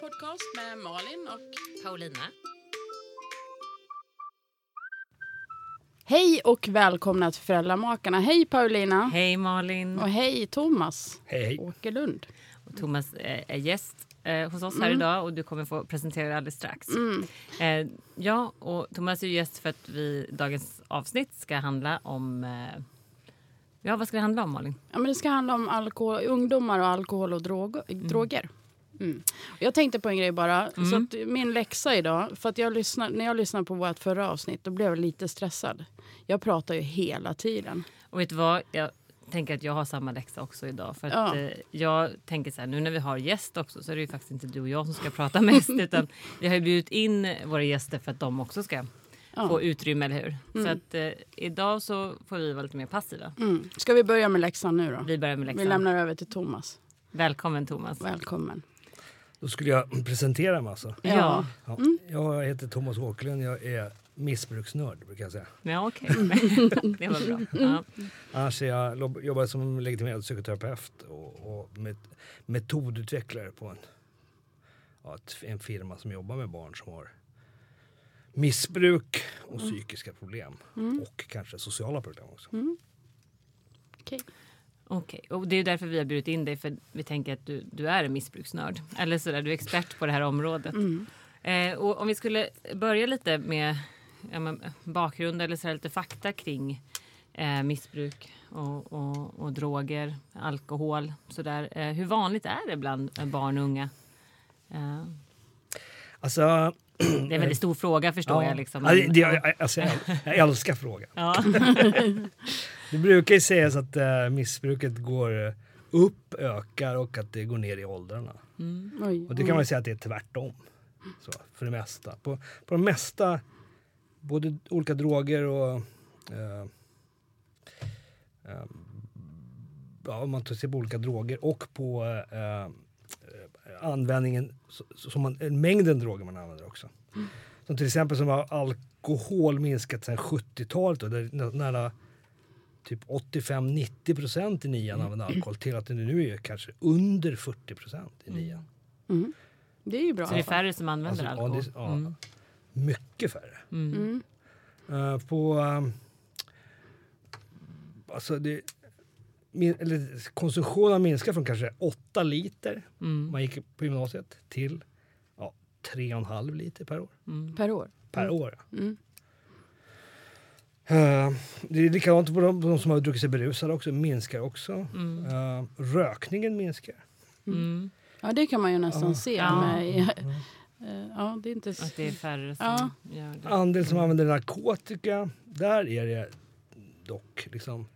Podcast med Malin och Paulina. Hej och välkomna till Föräldramakarna. Hej Paulina. Hej Malin. Och hej Thomas Hej, hej. Åkerlund. Och Thomas eh, är gäst eh, hos oss här Mm. idag och du kommer få presentera dig alldeles strax. Eh, ja, och Thomas är gäst för att vi dagens avsnitt ska handla om... Ja, vad ska det handla om Malin? Ja, men det ska handla om alkohol, ungdomar och alkohol och drog, droger. Mm. Jag tänkte på en grej bara. Så att min läxa idag, för att jag lyssnar, när jag lyssnade på vårt förra avsnitt då blev jag lite stressad. Jag pratar ju hela tiden. Och vet du vad? Jag tänker att jag har samma läxa också idag. För att, Ja. eh, jag tänker så här, nu när vi har gäst också så är det ju faktiskt inte du och jag som ska prata mest. utan vi har ju bjudit in våra gäster för att de också ska Ja. få utrymme, eller hur? Så att eh, idag så får vi vara lite mer passiva. Mm. Ska vi börja med läxan nu då? Vi börjar med Vi läxan. lämnar över till Thomas. Välkommen Thomas. Välkommen. Då skulle jag presentera mig alltså. Ja, Ja. Jag heter Thomas Åkerlund, jag är missbruksnörd brukar jag säga. ja okej. det var bra. Ja. Annars är jag, jobbar som legitimerad psykoterapeut och, och med, metodutvecklare på en, ja, en firma som jobbar med barn som har missbruk och psykiska problem. Och kanske sociala problem också. Okej. Okej, och det är därför vi har bjudit in dig för vi tänker att du, du är en missbruksnörd. Eller sådär, du är expert på det här området. Eh, och om vi skulle börja lite med ja, men, bakgrund eller sådär, lite fakta kring eh, missbruk och, och, och droger, alkohol. Sådär. Eh, hur vanligt är det bland barn och unga? Eh, Alltså, det är en väldigt stor fråga förstår jag. Liksom. Ja, det, jag, alltså, jag, jag älskar frågan. Ja. Det brukar ju sägas att eh, missbruket går upp, ökar och att det går ner i åldrarna. Oj. Och det kan man ju säga att det är tvärtom. Så, för det mesta. På, på de mesta, både olika droger och eh, eh, ja, om man ser på olika droger och på eh, användningen, så, så, som man, eh, mängden droger man använder också. Som till exempel som har alkohol minskat sedan 70-talet, då, där nä- nära typ 85-90 procent i nian använder alkohol till att det nu är kanske under 40 procent i nian. Det är ju bra. Så det är färre som använder Alltså, ja, alkohol? det, ja, Mycket färre. Mm. Eh, på... ehm, alltså det, min, eller, konsumtionen har minskat från kanske 8 liter Mm. man gick på gymnasiet till ja, 3,5 liter per år. Per år. Per år. Mm. Eh, det är likadant på de, de som har druckit sig berusade också, minskar också. Eh, rökningen minskar. Mm. Ja, det kan man ju nästan se. Ja. Med, eh, ja, det är inte... Att det är färre som Ja. gör det. Andel som använder narkotika, där är det dock liksom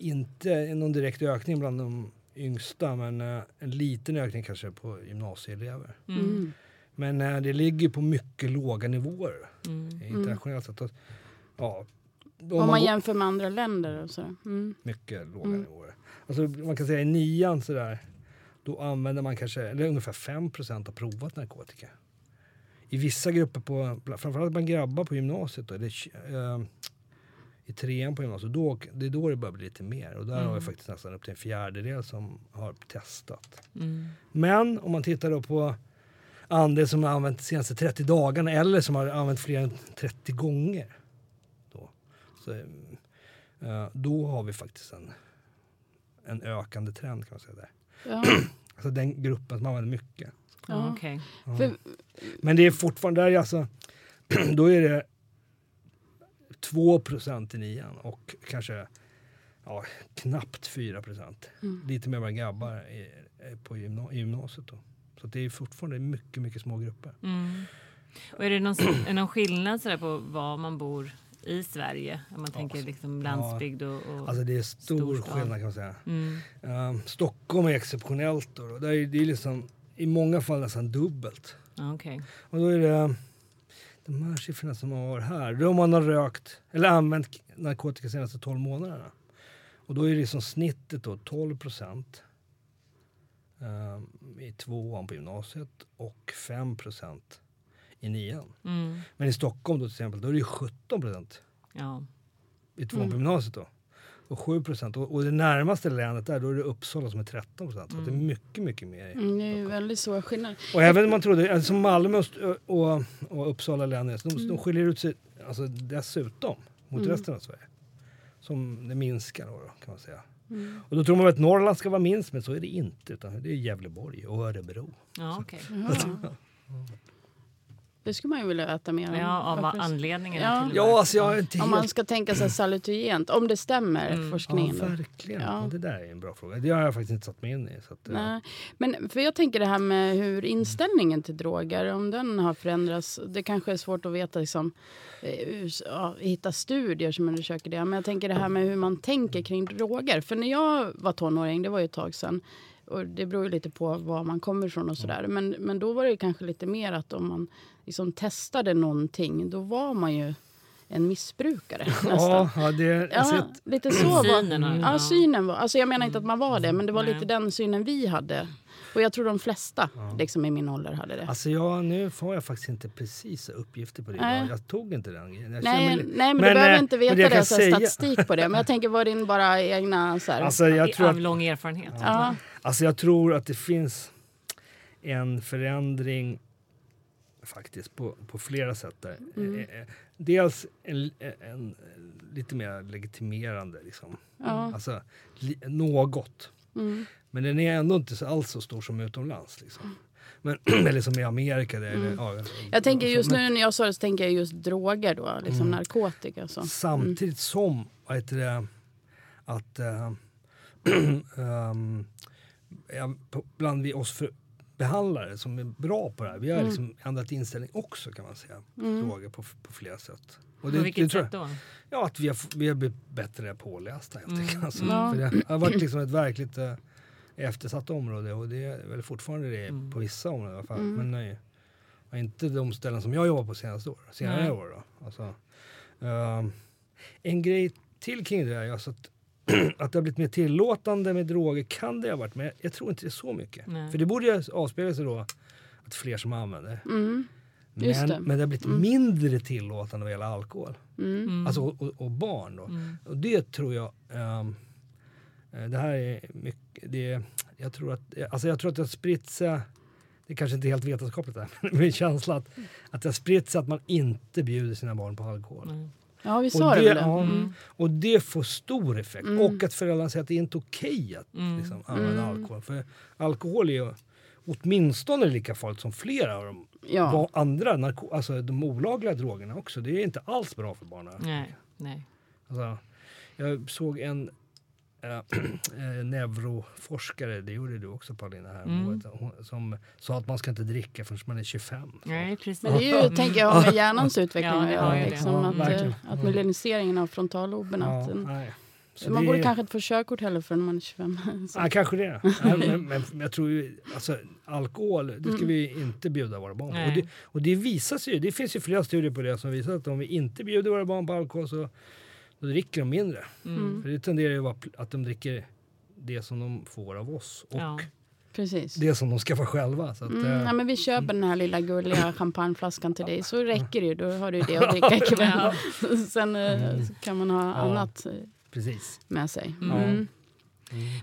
inte någon direkt ökning bland de yngsta, men eh, en liten ökning kanske på gymnasieelever. Mm. Men eh, det ligger på mycket låga nivåer Mm. internationellt sett. Ja, om Om man går- jämför med andra länder och så. Mm. mycket låga nivåer. Alltså, man kan säga i nian sådär, då använder man kanske, eller ungefär 5% har provat narkotika. I vissa grupper, på, framförallt bland grabbar på gymnasiet, då, eller, eh, i trean på gymnasiet, då, det är då det börjar bli lite mer. Och där har vi faktiskt nästan upp till en fjärdedel som har testat. Mm. Men om man tittar då på andel som har använt de senaste 30 dagarna eller som har använt fler än 30 gånger. Då, så, eh, då har vi faktiskt en, en ökande trend kan man säga. Där. Ja. Alltså den gruppen som använder mycket. Ja. Okej. För, Men det är fortfarande, där är alltså, då är det 2% i nian och kanske ja, knappt 4 Mm. Lite mer bland grabbar i, på gymna- gymnasiet. Då. Så det är fortfarande mycket, mycket små grupper. Mm. Och är det någon, är någon skillnad sådär på var man bor i Sverige? Om man tänker liksom landsbygd och... och Alltså det är stor Storstad. skillnad kan man säga. mm. Ehm, Stockholm är exceptionellt. Då, då. Där är det är liksom, I många fall nästan dubbelt. ja, okej. Och då är det de här siffrorna som har varit här. Då har man har rökt eller använt narkotika de senaste 12 månaderna. Och då är det liksom snittet då 12 procent ehm, i tvåan på gymnasiet och 5 procent i nian. Mm. Men i Stockholm då till exempel, då är det ju 17 procent Ja. i tvåan på gymnasiet då. Och 7 procent. Och, och det närmaste länet där, då är det Uppsala som är 13 procent. Så att det är mycket, mycket mer. Mm, det är ju väldigt stora skillnader. Och även om man trodde, alltså Malmö och, och, och Uppsala län, de, Mm. de skiljer ut sig alltså, dessutom mot resten av Sverige. Som det minskar då, kan man säga. Mm. Och då tror man att Norrland ska vara minst, men så är det inte. Utan det är Gävleborg och Örebro. Ja, okej. Det skulle man ju vilja äta mer. Ja, av Varför- anledningarna Ja. till Ja, alltså jag är inte Om man ska tänka sig salutogent, om det stämmer, Mm. Ja, forskningen. då. verkligen. Ja. Ja. Det där är en bra fråga. Det har jag faktiskt inte satt mig in i. Så att, Nej. Men för jag tänker det här med hur inställningen till droger, om den har förändrats. Det kanske är svårt att veta, liksom, eh, ja, hitta studier som undersöker det. Men jag tänker det här med hur man tänker kring droger. För när jag var tonåring, det var ju ett tag sedan. Och det beror ju lite på var man kommer ifrån och sådär. Men, men då var det kanske lite mer att om man liksom testade någonting, då var man ju en missbrukare nästan. ja, ja, det, Ja, lite så var Synen ja, ja. synen var. Alltså jag menar inte att man var det, men det var Nej. lite den synen vi hade. Och jag tror de flesta liksom, i min ålder hade det. alltså jag, nu får jag faktiskt inte precisa uppgifter på det. Nej. Jag tog inte den. Jag nej, mig- nej, men, du behöver eh, inte men veta det, så säga- statistik på det. Men jag tänker, var din bara egna... Så här, Alltså jag tror att lång erfarenhet. ja. Alltså jag tror att det finns en förändring faktiskt på, på flera sätt där. Mm. Eh, eh, Dels en, en, lite mer legitimerande liksom. Ja. Alltså li, något. Mm. Men den är ändå inte alls så stor som utomlands. Liksom. Men, eller som i Amerika. Där, eller, ja, Mm. Jag tänker just men nu när jag sa det så tänker jag just droger då, liksom Mm. narkotika. Så. Samtidigt som vad heter det, att ja, på- bland vi oss för behandlare som är bra på det här. Vi har Mm. liksom ändrat inställning också kan man säga. Droger på, på flera sätt. Och På vilket tror sätt då? Ja, att vi har, vi har blivit bättre pålästa helt enkelt. Alltså, Ja. det har varit liksom ett verkligt eh, eftersatt område och det är väl fortfarande det på vissa områden i alla fall. Men nej, inte de ställen som jag jobbar på senaste år, senare Nej. år. Då. Alltså, ehm, en grej till kring det där är alltså att, att det har blivit mer tillåtande med droger kan det ha varit, men jag tror inte det är så mycket. Nej. För det borde ju avspegla sig då att fler som använder. Mm. Just det. Men, men det har blivit mindre tillåtande vad gäller alkohol. Mm. Alltså, och, och, och barn då. Och det tror jag... eh, det här är mycket... Det, är- jag, tror att, alltså jag tror att det har spritt sig... Det är kanske inte helt vetenskapligt där, men min känsla att, att det har spritt sig att man inte bjuder sina barn på alkohol. Ja, vi Och sa det det, det. ja, Mm. och det får stor effekt. Och att föräldrarna säger att det är inte okej att Mm. liksom, använda alkohol. För alkohol är ju åtminstone lika farligt som flera av de Ja. andra narko- alltså de olagliga drogerna också. Det är inte alls bra för barnen. Nej, nej. Alltså, jag såg en äh, neuroforskare, det gjorde du också Paulina, här, Mm. som sa att man ska inte dricka förrän man är 25. Nej, precis. Men det är ju, tänker jag, med hjärnans utveckling Ja, ju det. Liksom, Ja, att, verkligen. eh, att moderniseringen av frontalloben. Ja, att nej. Så man det borde är- kanske inte få körkort heller förrän man är 25. Så. Ja, kanske det. Nej, men, men jag tror ju, alltså, alkohol, det Mm. ska vi inte bjuda våra barn på. Och det, och det visar sig ju, det finns ju flera studier på det som visar att om vi inte bjuder våra barn på alkohol så då dricker de mindre. Mm. För det tenderar ju att att de dricker det som de får av oss och Ja. Precis. det som de skaffar själva. Så att, Mm, eh, ja, men vi köper den här lilla gulliga champagneflaskan till dig så räcker det ju. Då har du det att dricka ikväll. Sen eh, så kan man ha Ja. annat eh, Precis. med sig. Ja. Mm.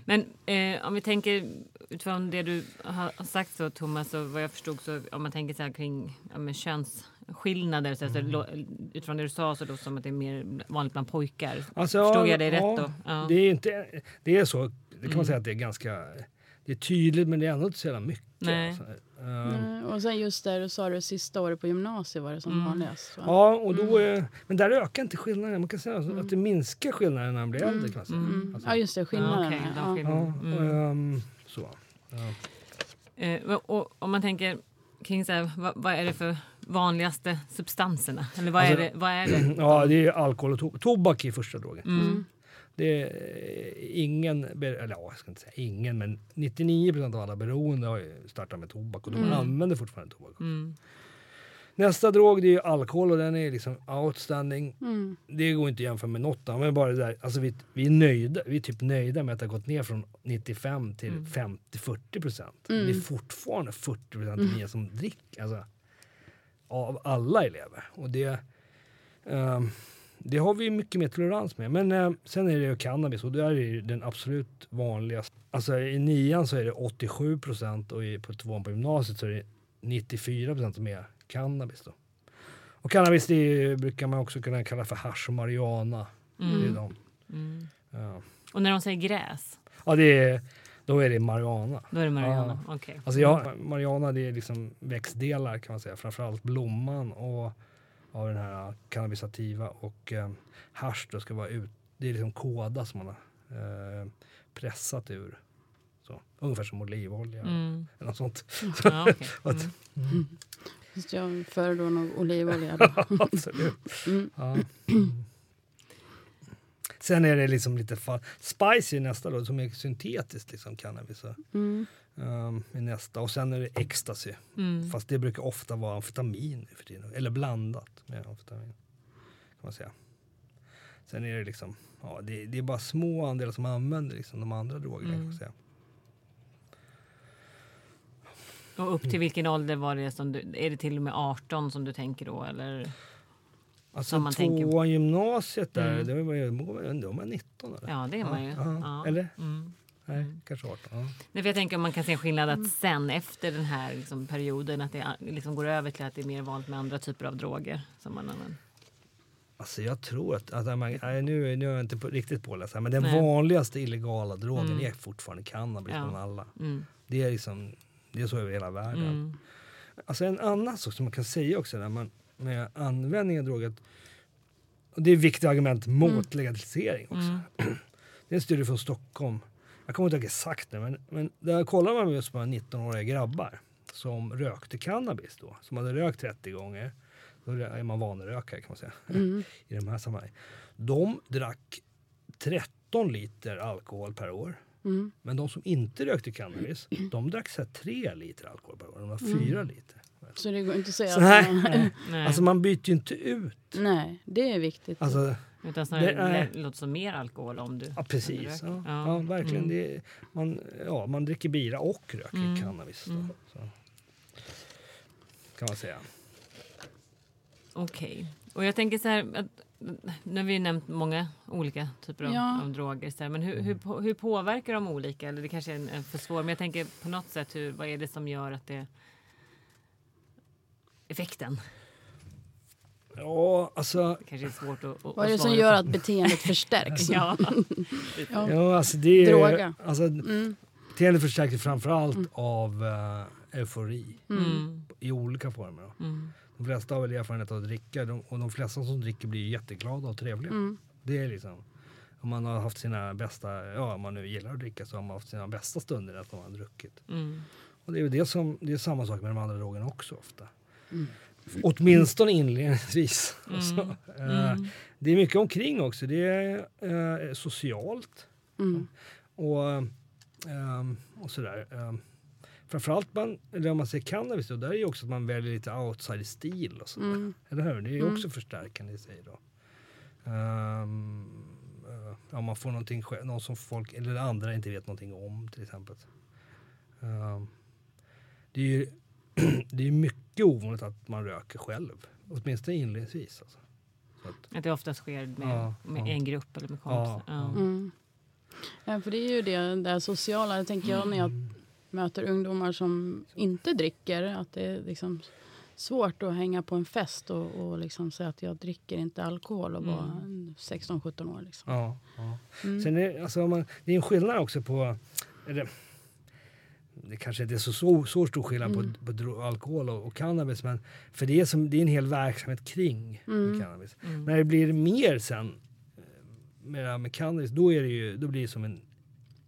Men eh, om vi tänker utifrån det du har sagt så Thomas och vad jag förstod så om man tänker så här kring ja, men könsskillnader så, så, lo- utifrån det du sa så då som att det är mer vanligt bland pojkar. Alltså, Förstod ja, jag dig rätt ja, då? Ja. Det är, inte, det är så, det kan man säga att det är ganska det är tydligt men det är ändå inte så jävla mycket. Nej. Alltså. Nej, Och sen just där du sa det sista året på gymnasiet var det som Mm. vanligast. va? Ja, och då, eh, men där ökar inte skillnaden. Man kan säga Mm. att det minskar skillnaden när man blir äldre. Kan man. Mm. Alltså, Ja just det, skillnaden. ja. skillnaderna. ja, Mm. ehm, så. Ja. Eh, och, och om man tänker kring så här, vad, vad är det för vanligaste substanserna? Eller vad, Alltså- är, det, vad är det? ja, det är alkohol och to- tobak är första drogen. Mm. Det är eh, ingen, eller ja, jag ska inte säga ingen, men 99% av alla beroende har ju startat med tobak och de Mm. använder fortfarande tobak. Mm. Nästa drog det är ju alkohol och den är liksom outstanding. Mm. Det går inte att jämföra med något annat. Men bara det där, alltså vi, vi är nöjda. Vi är typ nöjda med att det har gått ner från 95 till Mm. 50-40 procent. Mm. Det är fortfarande 40 procent mer som dricker. Alltså, av alla elever. Och det, ehm, det har vi mycket mer tolerans med. Men eh, sen är det ju cannabis och där är det ju den absolut vanligaste. Alltså i nian så är det 87 procent och på tvåan på gymnasiet så är det 94 procent som är cannabis. Då. Och cannabis det är, brukar man också kunna kalla för hasch och marijuana. Det är Mm. de. Mm. Ja. Och när de säger gräs, ja, det är, då är det marijuana. då är det marijuana? Okej. Alltså jag, marijuana det är liksom växtdelar kan man säga. Framförallt blomman och av den här cannabisativa och eh, hasch då ska vara ut. Det är liksom kåda som man har eh, pressat ur. Så, ungefär som olivolja Mm. eller något sånt. Ja, okej. Att- Mm. Fast jag föredrar nog olivolja. Absolut. Mm. Ja. Mm. Sen är det liksom lite fall. Spice är nästa då som är syntetiskt liksom cannabis. Så, Mm. um, är nästa. Och sen är det ecstasy. Mm. Fast det brukar ofta vara amfetamin nu för tiden. Eller blandat med amfetamin. Kan man säga. Sen är det liksom, ja det, det är bara små andelar som använder liksom de andra drogerna kan man Mm. säga. Och upp till vilken ålder var det som du, är det till och med 18 som du tänker då eller? Alltså Som man tänker- tvåan gymnasiet där, Mm. det var ju, då var man 19 eller? Ja det är man ju. Ja, Ja. Eller? Mm. Nej, kanske 18. Ja. Nej, för jag tänker om man kan se en skillnad att sen efter den här liksom, perioden att det liksom går över till att det är mer vanligt med andra typer av droger som man använder. Alltså jag tror att, att man, nu, nu är jag inte på, riktigt påläst här, men den Nej. vanligaste illegala drogen Mm. är fortfarande cannabis Ja. bland alla. Mm. Det är liksom, det är så över hela världen. Mm. Alltså en annan sak som man kan säga också när man, med användning av droger, det är ett viktigt argument mot legalisering också. Mm. Det är en studie från Stockholm. Jag kommer inte ihåg exakt nu, men, men där kollar man just på 19-åriga grabbar som rökte cannabis då, som hade rökt 30 gånger. Då är man vanerökare kan man säga Mm. i de här sammanhangen. De drack 13 liter alkohol per år. Mm. Men de som inte rökte cannabis, de drack så här 3 liter alkohol per år. De var Mm. 4 liter. Så det går inte att säga Så att man, nej. Nej. Alltså man byter ju inte ut. Nej, det är viktigt. Alltså, Utan snarare det låter som mer alkohol om du ja, precis. Ja, Ja. ja, verkligen. Mm. Det man, ja, man dricker bira och röker Mm. cannabis. Då, Mm. så. Kan man säga. Okej. Och jag tänker så här, att, nu har vi ju nämnt många olika typer av, Ja. av droger. Så här, men hur, hur, på- hur påverkar de olika? Eller det kanske är en, en för svår, men jag tänker på något sätt, hur, vad är det som gör att det... Effekten Ja, alltså, Det kanske är svårt att, att Vad är det att som gör på. att beteendet förstärks? Ja. Ja. ja, alltså det är, Droga. Alltså, Mm. beteendet förstärks framförallt av uh, eufori Mm. i olika former. Mm. De flesta har väl erfarenhet av att dricka de, och de flesta som dricker blir jätteglada och trevliga. Mm. Det är liksom, om man har haft sina bästa, ja om man nu gillar att dricka så har man haft sina bästa stunder när man har druckit. Mm. Och det är ju det som, det är samma sak med de andra drogerna också ofta. Mm. Åtminstone inledningsvis. Mm. Alltså, eh, Mm. det är mycket omkring också. Det är eh, socialt Mm. och, ehm, och sådär. Um, framförallt man, eller om man säger cannabis då, där är ju också att man väljer lite outside-stil och sådär. Mm. Eller hur? Det är ju Mm. också förstärkande i sig då. Um, ja, man får någonting, någon som folk eller andra inte vet någonting om till exempel. Ehm, det är ju det är mycket ovanligt att man röker själv. Åtminstone inledningsvis. Alltså. Så att, Att det oftast sker med, Ja, med ja. en grupp eller med kompisar. Ja. ja. Mm. Ja, för det är ju det där sociala, tänker jag när jag möter ungdomar som inte dricker, att det är liksom svårt att hänga på en fest och, och liksom säga att jag dricker inte alkohol och vara Mm. 16-17 år. Liksom. ja, ja. Mm. Sen är, alltså, man, det är en skillnad också på... Eller, det kanske inte är så, så, så stor skillnad Mm. på, på alkohol och, och cannabis. Men för det är, som, det är en hel verksamhet kring Mm. cannabis. När det blir mer sen eh, med, det med cannabis, då, är det ju, då blir det som en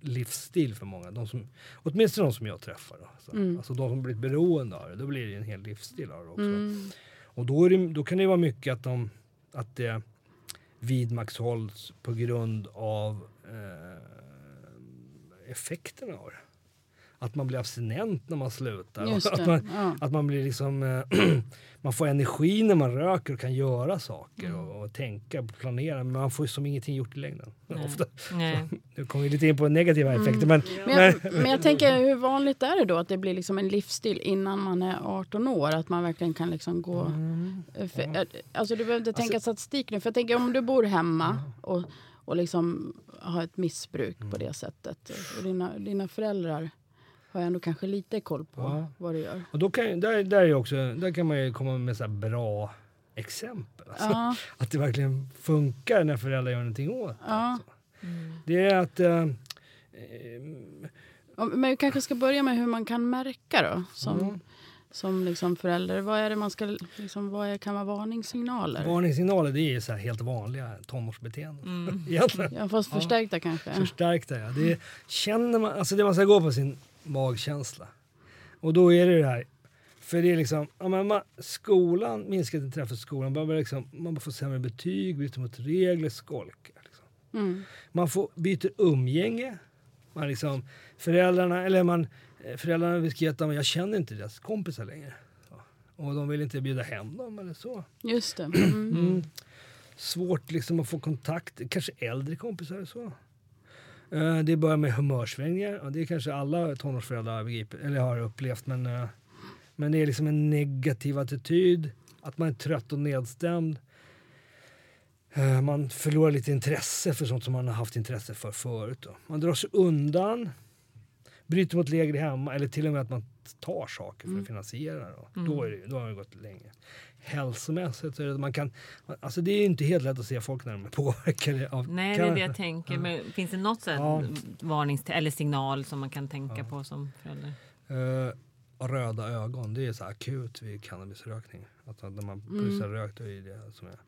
livsstil för många. De som, åtminstone de som jag träffar. Då. Så, Mm. Alltså de som blivit beroende av det, då blir det en hel livsstil av det också. Mm. Och då, det, då kan det vara mycket att, de, att det vidmakthålls på grund av eh, effekterna av det. Att man blir abstinent när man slutar. Att, man, Ja. att man blir liksom eh, man får energi när man röker och kan göra saker Mm. och, och tänka och planera. Men man får som ingenting gjort i längden. Nej. Ofta. Nej. Nu kommer vi lite in på negativa effekter. Men, Mm. Men jag, men jag tänker, hur vanligt är det då att det blir liksom en livsstil innan man är 18 år? Att man verkligen kan liksom gå... Mm. För, alltså du behöver inte tänka statistik nu. För jag tänker om du bor hemma och, och liksom har ett missbruk på Mm. det sättet. Och dina, dina föräldrar har ändå kanske lite koll på Ja. vad du gör. och då kan, där, där, är också, där kan man ju komma med så här bra exempel. Alltså, Ja, Att det verkligen funkar när föräldrar gör någonting åt det. ja. Alltså. Det är att... Eh, eh, Ja, Men vi kanske ska börja med hur man kan märka då. Som, Mm. som liksom förälder. Vad är det man ska... Liksom, vad är, kan vara varningssignaler? varningssignaler det är så här helt vanliga tonårsbeteenden. Egentligen. Ja, fast förstärkta kanske. Förstärkta ja. Det är, känner man, alltså det man ska gå på sin magkänsla. Och då är det det här. För det är liksom, ja, men man, skolan, minskat intresse för skolan, man, liksom, man får sämre betyg, bryter mot regler, skolkar. Liksom. Mm. Man får, byter umgänge. Man liksom, föräldrarna, eller man, eh, föräldrarna vill att jag känner inte deras kompisar längre. Och de vill inte bjuda hem dem eller så. Just det. Mm. Mm. Svårt liksom att få kontakt, kanske äldre kompisar eller så. Eh, det börjar med humörsvängningar. och Det är kanske alla tonårsföräldrar har begripit, eller har upplevt. Men, eh, men det är liksom en negativ attityd. Att man är trött och nedstämd. Eh, man förlorar lite intresse för sånt som man har haft intresse för förut. Då. Man drar sig undan. Bryter mot regler hemma eller till och med att man tar saker för att finansiera det. Då, då, är det, då har det gått länge. Hälsomässigt så är det att man kan... Alltså det är inte helt lätt att se folk när de är påverkade av Nej, det är det jag tänker. Men finns det något här Ja. varnings eller signal som man kan tänka på som förälder? Eh, röda ögon, det är så akut vid cannabisrökning. Att när man precis har rökt, då är det som är.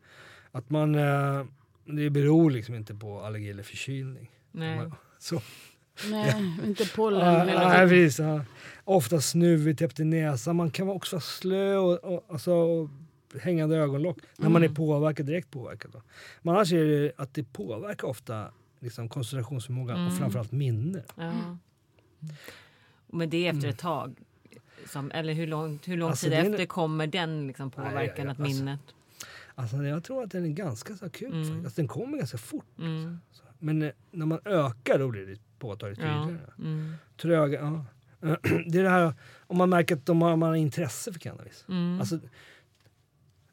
Att man, eh, det beror liksom inte på allergi eller förkylning. Nej. Man, så. Nej, inte pollen hela nej, tiden. precis, ja. Ofta snuvigt, täppt i näsan. Man kan också vara slö och, och, alltså, och hängande ögonlock när man är påverkad, direkt påverkad. Då. Men annars är det att det påverkar ofta liksom, koncentrationsförmågan och framförallt minne. Ja. Men det är efter ett tag? Som, eller hur lång, hur lång Alltså, tid det är en- efter kommer den liksom Nej, påverkan, ja, att alltså- minnet? Alltså, jag tror att den är ganska så akut. Mm. Alltså, den kommer ganska fort. Mm. Så. Men eh, när man ökar då blir det påtagligt Ja. tydligare. Mm. Tröga, ja. Det är det här om man märker att de har, man har intresse för cannabis. Mm. Alltså,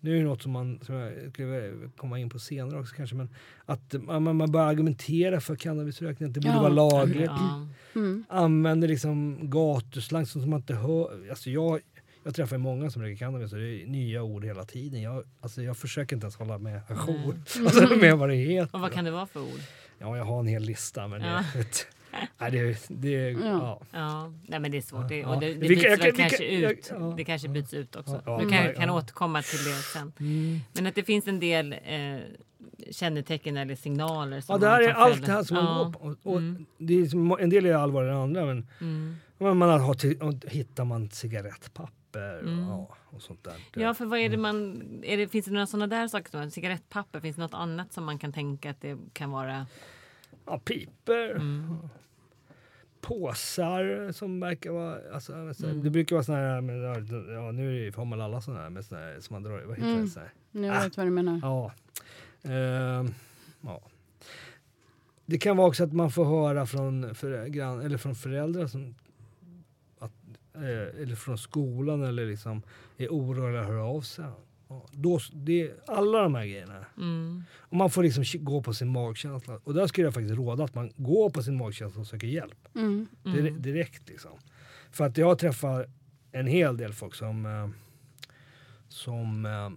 det är ju något som, man, som jag skulle komma in på senare också kanske. Men att man, man börjar argumentera för cannabisrökning, att det borde Ja. vara lagligt. Ja. Mm. Använder liksom gatuslang som man inte hör. Alltså jag, jag träffar många som röker cannabis och det är nya ord hela tiden. Jag, alltså jag försöker inte ens hålla med ajour alltså med vad det heter. Och vad kan det vara för ord? Ja, jag har en hel lista men Ja. det, vet, nej, det, det, ja. Ja, nej men det är svårt. Det, Ja. och det, det byts jag kanske jag- ut. ja. Det kanske byts ut också. Ja, du ja, kan, ja. kan återkomma till det sen. Mm. Men att det finns en del eh, kännetecken eller signaler. Som Ja, det här är allt det här som man ja. går på. Och, och Mm. det är en del är allvarligare än andra men, Mm. men man har hittar man cigarettpapper Mm. och, ja, och sånt där. Ja, för vad är det man... Är det, finns det några sådana där saker? Som, cigarettpapper, finns det något annat som man kan tänka att det kan vara? Ja, piper. Mm. Påsar som verkar vara... Alltså, Mm. Det brukar vara såna här, med, ja, nu är- har man alla såna här med såna här som man drar Vad heter Mm. det? Så här? Jag Ah. vet vad du menar. Ja. Ehm, ja. Det kan vara också att man får höra från, för, grann, eller från föräldrar som att, eh, eller från skolan eller liksom är oroliga och hör av sig. Ja, då, det, alla de här grejerna. Mm. Och man får liksom gå på sin magkänsla. Och där skulle jag faktiskt råda att man går på sin magkänsla och söker hjälp. Mm. Dire- Direkt liksom. För att jag träffar en hel del folk som, eh, som eh,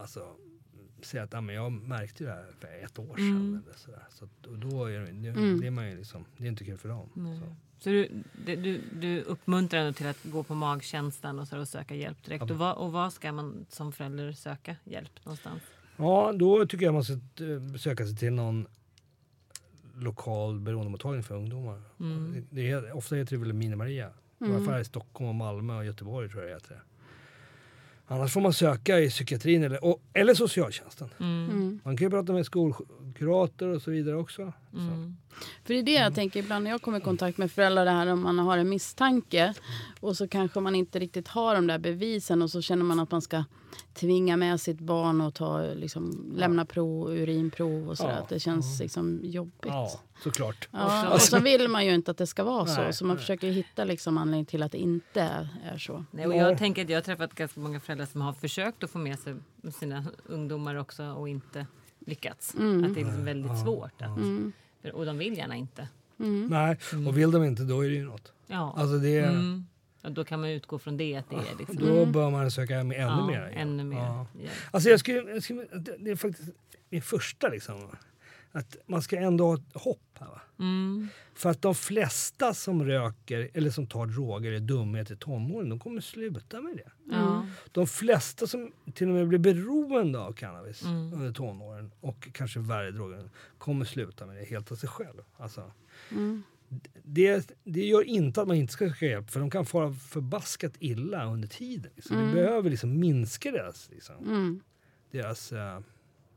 alltså, säga att men jag märkte det här för ett år sedan. Eller sådär. Så och då är det, det, Mm. det är man ju liksom, det är inte kul för dem. Så. Du, det- du, du uppmuntrar ändå till att gå på magkänslan och, så och söka hjälp direkt. Och vad, och vad ska man som förälder söka hjälp någonstans? Ja, då tycker jag man ska eh, söka sig till någon lokal beroendemottagning för ungdomar. Mm. Det är, ofta heter det väl Mini-Maria. I alla fall här i Stockholm, och Malmö och Göteborg tror jag det heter. Annars får man söka i psykiatrin eller, och, eller socialtjänsten. Mm. Man kan ju prata med skolkurator och så vidare också. Så. Mm. För det är det jag tänker ibland när jag kommer i kontakt med föräldrar, det här om man har en misstanke och så kanske man inte riktigt har de där bevisen och så känner man att man ska tvinga med sitt barn och ta, liksom, lämna prov, urinprov och sådär. Ja. Att det känns liksom jobbigt. Ja, såklart. Ja, och så vill man ju inte att det ska vara så. Nej, Så man nej. försöker hitta liksom anledning till att det inte är, så. Nej, och Ja. jag tänker att jag har träffat ganska många föräldrar som har försökt att få med sig sina ungdomar också och inte lyckats. Att det är liksom väldigt svårt. Att, för, och de vill gärna inte. Nej, och vill de inte då är det ju något. Ja. Alltså det, Mm. Och då kan man utgå från det att det är liksom, Då bör man söka med ännu ja, mer. ännu mer Ja. Alltså jag skulle, jag skulle, det det är faktiskt min första liksom. Att man ska ändå ha ett hopp här. Va? Mm. För att de flesta som röker eller som tar droger är dumhet i tonåren. De kommer sluta med det. Ja. De flesta som till och med blir beroende av cannabis Mm. under tonåren och kanske värre droger kommer sluta med det helt av sig själv. Alltså, Mm. det, det gör inte att man inte ska söka hjälp för de kan fara förbaskat illa under tiden. Liksom. Vi behöver liksom minska deras, liksom, Mm. deras uh,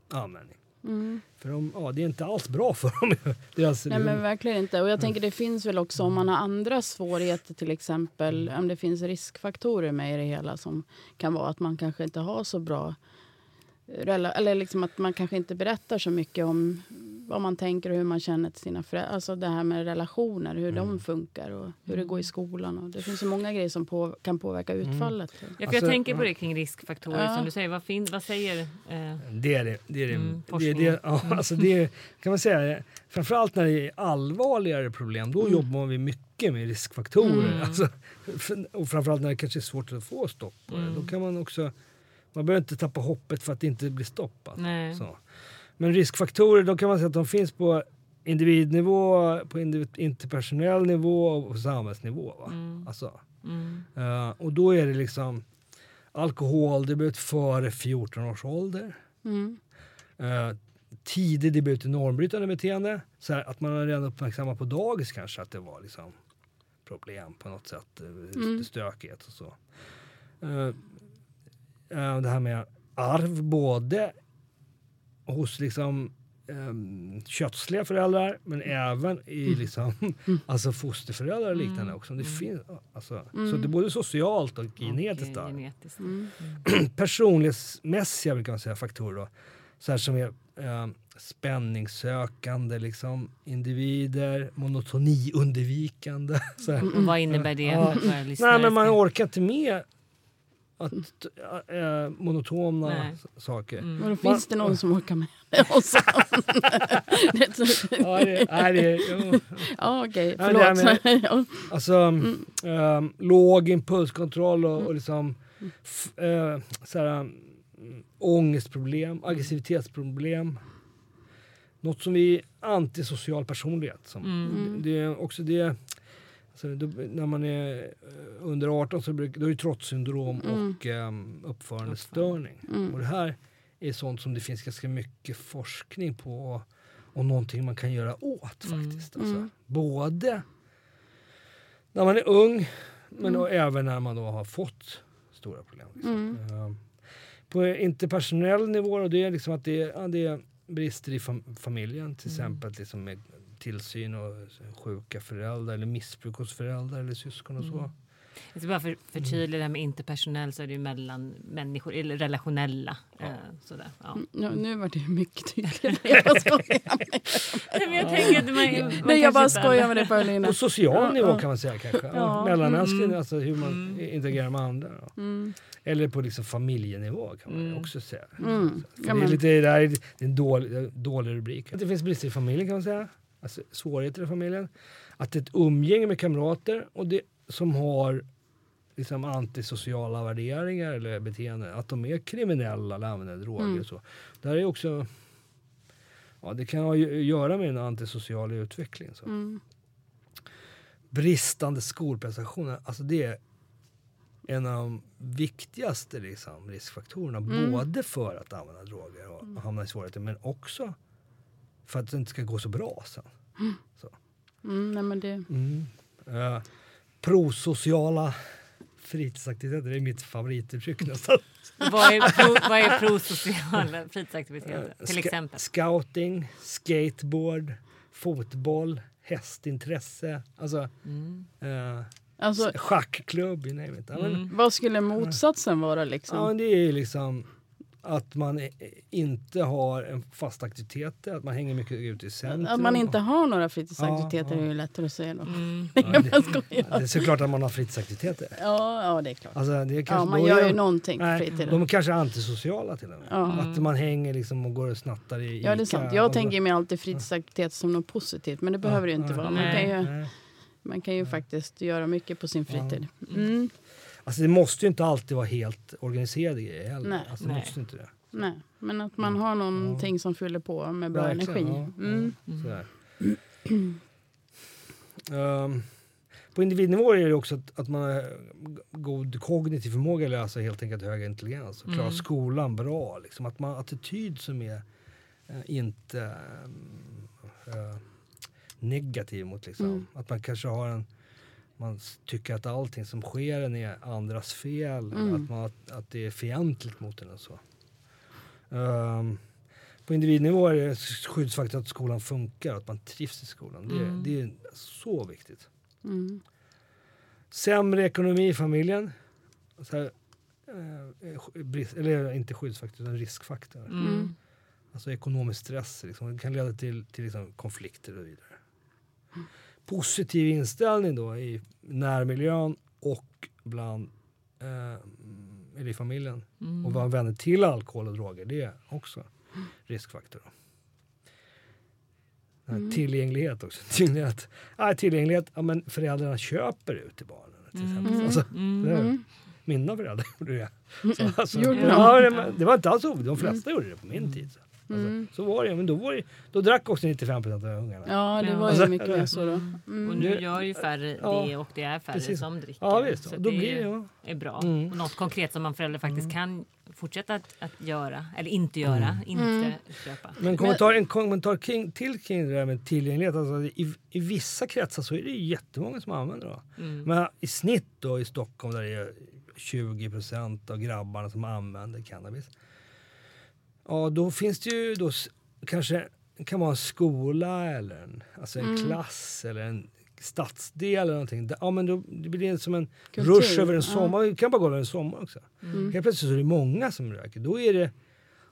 användning. Mm. För de, ja, det är inte alls bra för dem. deras, Nej men verkligen inte. Och jag tänker det finns väl också om man har andra svårigheter till exempel om det finns riskfaktorer med i det hela som kan vara att man kanske inte har så bra eller liksom att man kanske inte berättar så mycket om vad man tänker och hur man känner till sina föräldrar. Alltså det här med relationer, hur de funkar och hur det går i skolan. Och det finns så många grejer som på, kan påverka utfallet. Ja, för Alltså, jag tänker på det kring riskfaktorer Ja. som du säger. Vad, fin, vad säger... Eh, Det är det. det, är det. Mm, det, är det ja, alltså det kan man säga, framförallt när det är allvarligare problem, då jobbar vi mycket med riskfaktorer. Alltså, för- och framförallt när det kanske är svårt att få stopp på det. Då kan man också, man behöver inte tappa hoppet för att det inte blir stopp. Alltså. Men riskfaktorer, då kan man säga att de finns på individnivå, på individ, interpersonell nivå och på samhällsnivå. Va? Alltså, mm, eh, och då är det liksom alkohol, debut före 14 års ålder. Mm. Eh, tidig debut i normbrytande beteende. Så här, att man redan uppmärksammat på dagis kanske att det var liksom problem på något sätt. eh, Stökighet och så. Eh, det här med arv både hos liksom um, kötsliga föräldrar men även i liksom, alltså fosterföräldrar och liknande också. Det finns, alltså, Så det är både socialt och genetiskt. eh, genetiskt. personlighetsmässiga brukar man säga, faktorer. Då. Så här som är eh, spänningssökande liksom, individer, monotoniundvikande. Så här. Vad innebär det Ja. Nej men man orkar inte med att, äh, monotona Nej. saker. Mm. Då finns det någon som orkar med det. Och så. Det är så- Ja, det, nej, det, ja, okej. Ja, det här Förlåt. med- Ja. Alltså, ehm, låg impulskontroll och, och liksom f, eh, såhär, mm, ångestproblem, aggressivitetsproblem. Något som vi antisocial personlighet. Som, Mm. det, det är också det, alltså, då, när man är eh, under 18 så bruk, då är det trotssyndrom och um, uppförandestörning. Och det här är sånt som det finns ganska mycket forskning på och, någonting man kan göra åt faktiskt. Alltså, Både när man är ung men då även när man då har fått stora problem. Liksom. Eh, På interpersonell nivå, och det är liksom att det, ja, det är brister i fam- familjen, till exempel liksom med tillsyn och sjuka föräldrar eller missbruk hos föräldrar eller syskon och så. Jag ska bara för, förtydliga det här med interpersonell så är det ju mellan människor, eller relationella. Eh, sådär. Ja. Ja, nu var det mycket tydligare. Jag bara skojar. Nej, men jag tänker att man, man Nej, jag bara skojar med det Paulina. På social Ja, nivå ja. kan man säga kanske. Ja. Ja. Mellanmänsklig, alltså hur man interagerar med andra. ja. Mm. Eller på liksom familjenivå kan man också säga. Mm. Ja, det, är lite, det här är en dålig, dålig rubrik. Det finns brister i familjen kan man säga. Alltså svårigheter i familjen. Att det är ett umgänge med kamrater och det, som har liksom antisociala värderingar eller beteenden. Att de är kriminella eller använder droger. Mm. Och så. Där är också, ja, det kan ha att göra med en antisocial utveckling. Så. Mm. Bristande skolprestationer, alltså det är en av de viktigaste liksom, riskfaktorerna. Mm. Både för att använda droger och hamna i svårigheter men också för att det inte ska gå så bra sen. Mm, nej, men det, Mm. Uh, prosociala fritidsaktiviteter, det är mitt favorituttryck nästan. Vad är, pro, vad är prosociala fritidsaktiviteter? Till Ska- exempel? Scouting, skateboard, fotboll, hästintresse, alltså Mm. uh, alltså, schackklubb, you name it. Mm. vad skulle motsatsen vara liksom? ja, det är ju liksom att man inte har en fast aktivitet, att man hänger mycket ute i centrum. Att man inte har några fritidsaktiviteter Ja, ja. är ju lättare att säga då. Mm. Ja, det, det är såklart att man har fritidsaktiviteter. Ja, ja, det är klart. Alltså, det är Ja, kanske, man då gör är- ju någonting på fritiden. de är kanske antisociala till och med. Ja. Att man hänger liksom och går och snattar i Ja, det är sant. Jag tänker mig alltid fritidsaktivitet som något positivt, men det behöver det ju inte ja, vara. Man kan ju, man kan ju faktiskt göra mycket på sin fritid. Mm. Alltså det måste ju inte alltid vara helt organiserade grejer heller. Nej. Alltså, det Nej. måste inte det. Nej, men att man har någonting som fyller på med bra Verkligen, energi. ja, Mm. ja. Ehm, på individnivå är det också att, att man har god kognitiv förmåga, eller alltså helt enkelt hög intelligens. Och klarar Mm. skolan bra. Liksom. Att man har attityd som är eh, inte eh, negativ mot liksom. Mm. Att man kanske har en man tycker att allting som sker en är andras fel. Mm. Att, man, att, det är fientligt mot en och så. Ehm, på individnivå är det skyddsfaktor att skolan funkar, att man trivs i skolan. Det, är- Mm. det är så viktigt. Mm. Sämre ekonomi i familjen. Här, eh, brist, eller inte skyddsfaktor, utan riskfaktor. Mm. Alltså ekonomisk stress. Liksom. Det kan leda till, till liksom konflikter och vidare. Positiv inställning då i närmiljön och bland eh, i familjen. Mm. Och vara vänner till alkohol och droger, det är också riskfaktor. Mm. Tillgänglighet också. Tillgänglighet, ja, tillgänglighet ja, men föräldrarna köper ut till barnen. Till exempel. Mm. Alltså, Mm. det är- Mm. Mina föräldrar gjorde det. Så, alltså, Gjorde de? ja, det, var- inte alls ovanligt. De flesta gjorde det på min tid. Så, alltså, Mm. så var det. Men då, var det, då drack också 95 procent av ungarna. Ja, det var ju Alltså, mycket mer så då. Och Mm. nu Det- gör ju färre Ja, det och det är färre precis. som dricker. Ja visst, Så då det blir ja. är bra. Mm. Och något konkret som man förälder faktiskt kan fortsätta att, att göra, eller inte göra, inte Mm. köpa. Men kommentar, en kommentar kring, till kring det där med tillgänglighet. Alltså, i, I vissa kretsar så är det jättemånga som använder det. Mm. Men i snitt då i Stockholm där det är 20 procent av grabbarna som använder cannabis. Ja, då finns det ju då kanske kan vara en skola eller en, alltså en Mm. klass eller en stadsdel eller någonting. Ja, men då blir det som en Kultur, rush över en ja. sommar. Det kan bara gå över en sommar också. Mm. Helt plötsligt så är det många som röker. Då, är det,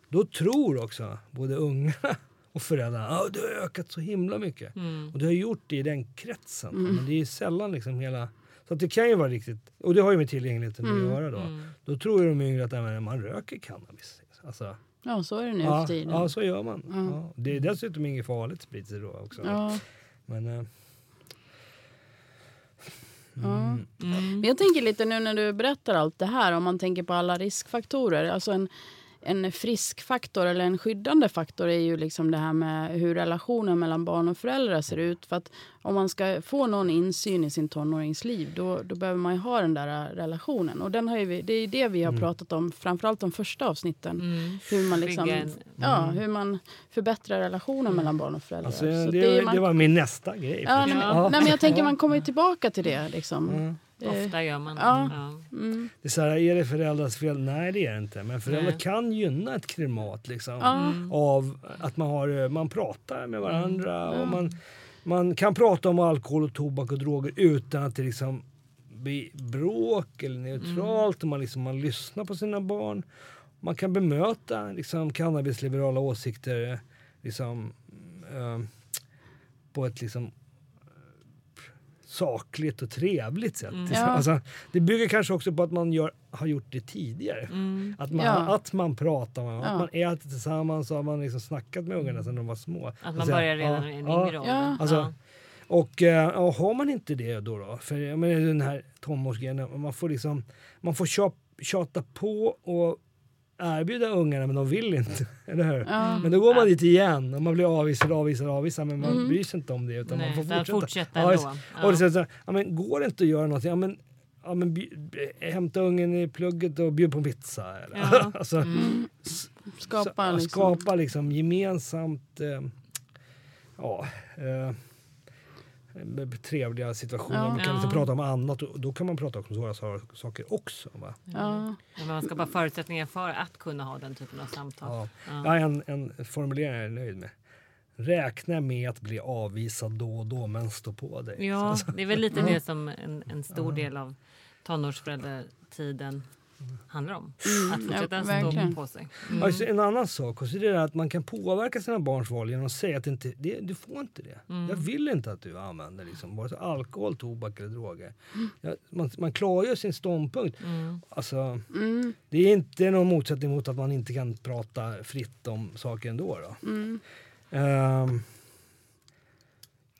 då tror också både ungarna och föräldrarna att det har ökat så himla mycket. Mm. Och det har gjort det i den kretsen. Mm. Men det är sällan liksom hela... Så att det kan ju vara riktigt... Och det har ju med tillgängligheten Mm. att göra då. Mm. Då tror ju de yngre att man röker cannabis. Alltså, Ja, så är det nu ja, för tiden. ja, så gör man. Ja. Ja. Det är dessutom inget farligt sprit då också. Ja, Men, ja. mm, Mm. Men jag tänker lite nu när du berättar allt det här, om man tänker på alla riskfaktorer. Alltså en, en frisk faktor eller en skyddande faktor är ju liksom det här med hur relationen mellan barn och föräldrar ser ut. För att om man ska få någon insyn i sin tonårings liv, då, då behöver man ju ha den där relationen. Och den har ju vi, det är det vi har Mm. pratat om, framförallt de första avsnitten. Mm. Hur man, liksom, ja, Mm. hur man förbättrar relationen mellan barn och föräldrar. alltså, Så det, det är man- det var min nästa grej. Ja, nej, men, Ja. nej, men jag tänker man kommer ju tillbaka till det. Liksom. Mm. Eh, Ofta gör man ja. ja. Mm, Det är, så här, är det föräldrars fel? Nej, det är det inte. Men föräldrar Nej. kan gynna ett klimat liksom. Mm. av att man, har, man pratar med varandra. Mm. Och man, man kan prata om alkohol, och tobak och droger utan att det liksom blir bråk eller neutralt. Och man, liksom, man lyssnar på sina barn. Man kan bemöta liksom, cannabisliberala åsikter liksom, eh, på ett liksom, sakligt och trevligt sätt. Mm. Ja. Alltså, det bygger kanske också på att man gör, har gjort det tidigare. Mm. Att man, Ja. att man pratar, med, Ja. att man äter tillsammans och har man liksom snackat med ungarna sedan de var små. Att man Alltså, börjar redan ja, i en yngre ålder. Alltså. Och eh, ja, har man inte det då, då för jag menar, den här tonårsgrejen, man får liksom man får tjat, tjata på och erbjuda ungarna men de vill inte. Eller hur? Ja. Men då går man dit igen och man blir avvisad, avvisad, avvisad men man bryr sig inte om det utan Nej, man får fortsätta. fortsätta ja, ändå. Och det är så, här, ja, men går det inte att göra någonting, ja, men, ja, men hämta ungen i plugget och bjud på en pizza. Eller? Ja. alltså, Skapa så- liksom. skapa liksom gemensamt eh, ja, eh, trevliga situationer. Ja. Man kan Ja. prata om annat och då kan man prata om svåra sa- saker också. Va? Ja. Men man ska bara ha förutsättningar för att kunna ha den typen av samtal. Ja. Ja. Ja, en, en formulering jag är nöjd med. Räkna med att bli avvisad då och då men stå på dig. Ja, Så- det är väl lite det som en, en stor del av tonårsföräldratiden handlar om. Att fortsätta ja, stå på sig. Alltså, en annan sak också det är att man kan påverka sina barns val genom att säga att det inte, det, du får inte det. Jag vill inte att du använder liksom, vare sig alkohol, tobak eller droger. Ja, man, man klargör sin ståndpunkt. Alltså, Mm. det är inte någon motsättning mot att man inte kan prata fritt om saker ändå. Då. Mm.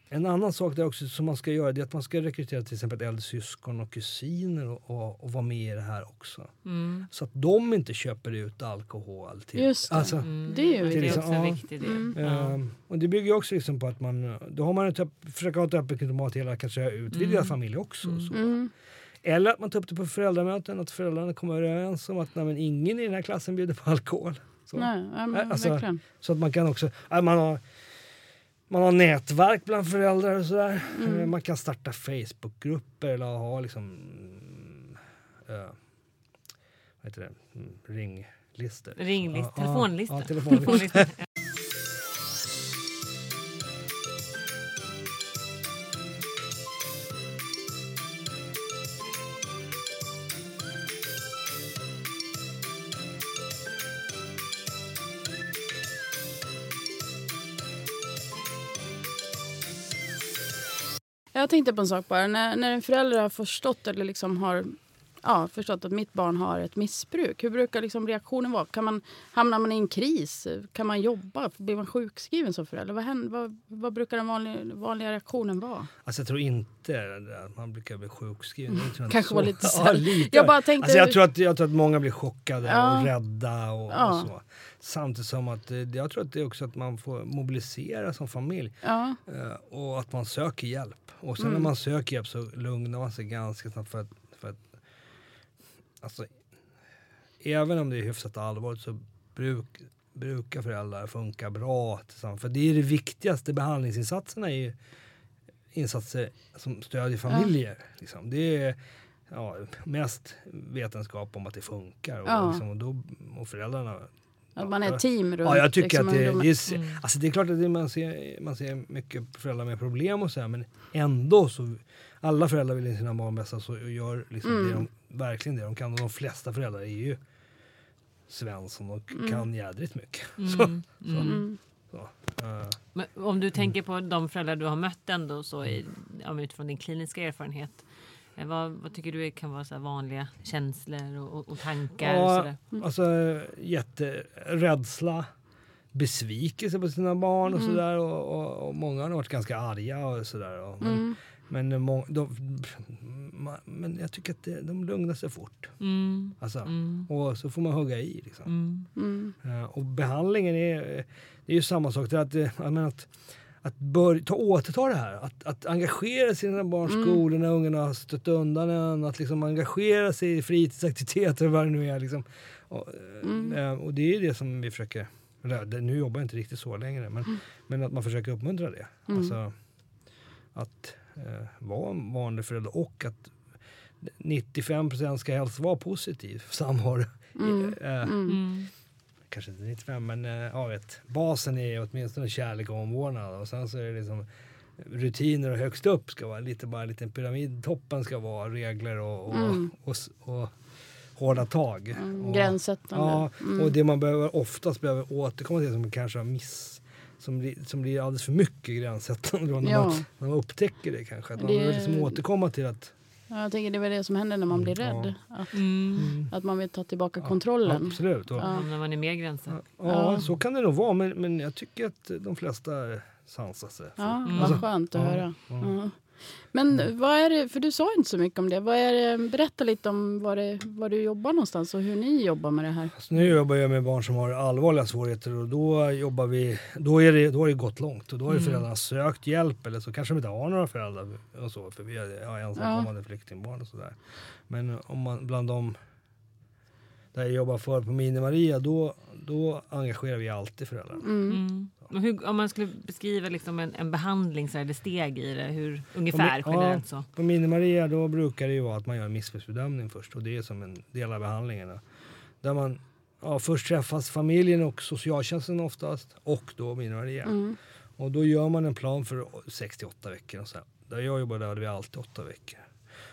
En annan sak där också som man ska göra det är att man ska rekrytera till exempel äldre syskon och kusiner och, och, och vara med i det här också. Mm. Så att de inte köper ut alkohol. Till, Just det. Alltså, Mm. Det är ju det är liksom- också en ja. viktig del. Mm. Ehm, och det bygger ju också liksom på att man, då har man ett, försöker ha ett öppet klimat i hela kanske utvidgad familj också. och Så. Mm. Eller att man tar upp det på föräldramöten, att föräldrarna kommer överens om att nej, ingen i den här klassen bjuder på alkohol. Så, Nej, ja, men Alltså, verkligen. så att man kan också, äh, man har, man har nätverk bland föräldrar och sådär. Mm. Man kan starta Facebookgrupper eller ha liksom eh, vad heter det? Mm, ringlistor. Ringlist, Ja, telefonlista. Ja, telefonlistor. Jag tänkte på en sak bara. När, när en förälder har förstått eller liksom har ja, förstått att mitt barn har ett missbruk. Hur brukar liksom reaktionen vara? Kan man, hamnar man i en kris? Kan man jobba? Blir man sjukskriven som förälder? Vad, händer, vad, vad brukar den vanliga, vanliga reaktionen vara? Alltså jag tror inte att man brukar bli sjukskriven. Jag tror inte Kanske var lite ja, lite. Jag bara tänkte- Alltså jag, tror att, jag tror att många blir chockade Ja. och rädda och, Ja. och så. Samtidigt som att eh, jag tror att det är också att man får mobilisera som familj. Ja, Eh, och att man söker hjälp. Och sen Mm. när man söker hjälp så lugnar man sig ganska snabbt för att alltså, även om det är hyfsat allvarligt så bruk, brukar föräldrar funka bra tillsammans. För det är det viktigaste, behandlingsinsatserna är ju insatser som stödjer familjer. Liksom. Det är ja, mest vetenskap om att det funkar. Och, Ja. liksom, och, då, och föräldrarna att man är ett team runt Ja, jag tycker liksom, att det, det, är, alltså det är klart att det, man, ser, man ser mycket föräldrar med problem och så här, men ändå så alla föräldrar vill sina barn bästa så gör liksom Mm. det de, verkligen det de kan. Och de flesta föräldrar är ju Svensson och kan jädrigt mycket. Så, Mm. Mm. så. eh, Men om du tänker på de föräldrar du har mött ändå så i, men utifrån din kliniska erfarenhet. eh, Vad, vad tycker du kan vara så här vanliga känslor och, och, och tankar? Och Ja, sådär? alltså jätterädsla, besvikelse på sina barn och sådär. Och, och, och många har varit ganska arga och sådär. och- Men, Mm. Men, må, de, men jag tycker att det, de lugnar sig fort. Mm. Alltså, Mm. Och så får man hugga i. Liksom. Mm. Mm. Eh, och behandlingen är, det är ju samma sak. Det är att, eh, jag menar att, att bör, ta, återta det här. Att, att engagera sig i sina barns skolor när ungarna har stött undan en. Att liksom engagera sig i fritidsaktiviteter och vad det nu är. Liksom. Och, eh, och det är det som vi försöker, eller, nu jobbar jag inte riktigt så längre, men, men att man försöker uppmuntra det. Alltså, att vara en vanlig förälder och att 95% ska helst vara positiv samvaro. Eh, Mm. kanske inte 95 men eh, ja, vet, basen är åtminstone kärlek och omvårdnad och sen så är det liksom rutiner och högst upp ska vara lite bara en liten pyramid. Toppen ska vara regler och, och, och, s- och, hårda tag. Mm, och, gränssättande. Ja, Mm. och det man behöver, oftast behöver återkomma till som kanske har miss som blir, som blir alldeles för mycket gränssättande då när, Ja. man, när man upptäcker det kanske. Att man Det- behöver liksom återkomma till att Ja, jag tänker det är det som händer när man blir Mm, rädd. Att, Mm. att man vill ta tillbaka kontrollen. Absolut. Och, Ja. När man är mer gränser. ja, Ja. så kan det nog vara. Men, men jag tycker att de flesta sansar sig. Ja, Mm. vad skönt att Ja, höra. Ja. Ja. Men vad är det, för du sa inte så mycket om det. Vad är det berätta lite om var, det, var du jobbar någonstans och hur ni jobbar med det här. Så nu jobbar jag med barn som har allvarliga svårigheter och då jobbar vi, då, är det, då har det gått långt och då har Mm. föräldrarna sökt hjälp eller så kanske de inte har några föräldrar och så för vi är ja, ensamkommande flyktingbarn och sådär. Men om man bland dem där jag jobbar för på Mini Maria då, då engagerar vi alltid föräldrarna. Mm. Hur, om man skulle beskriva liksom en, en behandling, så här, eller steg i det, hur, ungefär Ja, generellt så. På Mini Maria då brukar det ju vara att man gör en missbruksbedömning först och det är som en del av behandlingarna. Där man ja, först träffas familjen och socialtjänsten oftast och då Mini Maria. Mm. Och då gör man en plan för 68 veckor. Och så. Där jag jobbade hade vi alltid 8 veckor.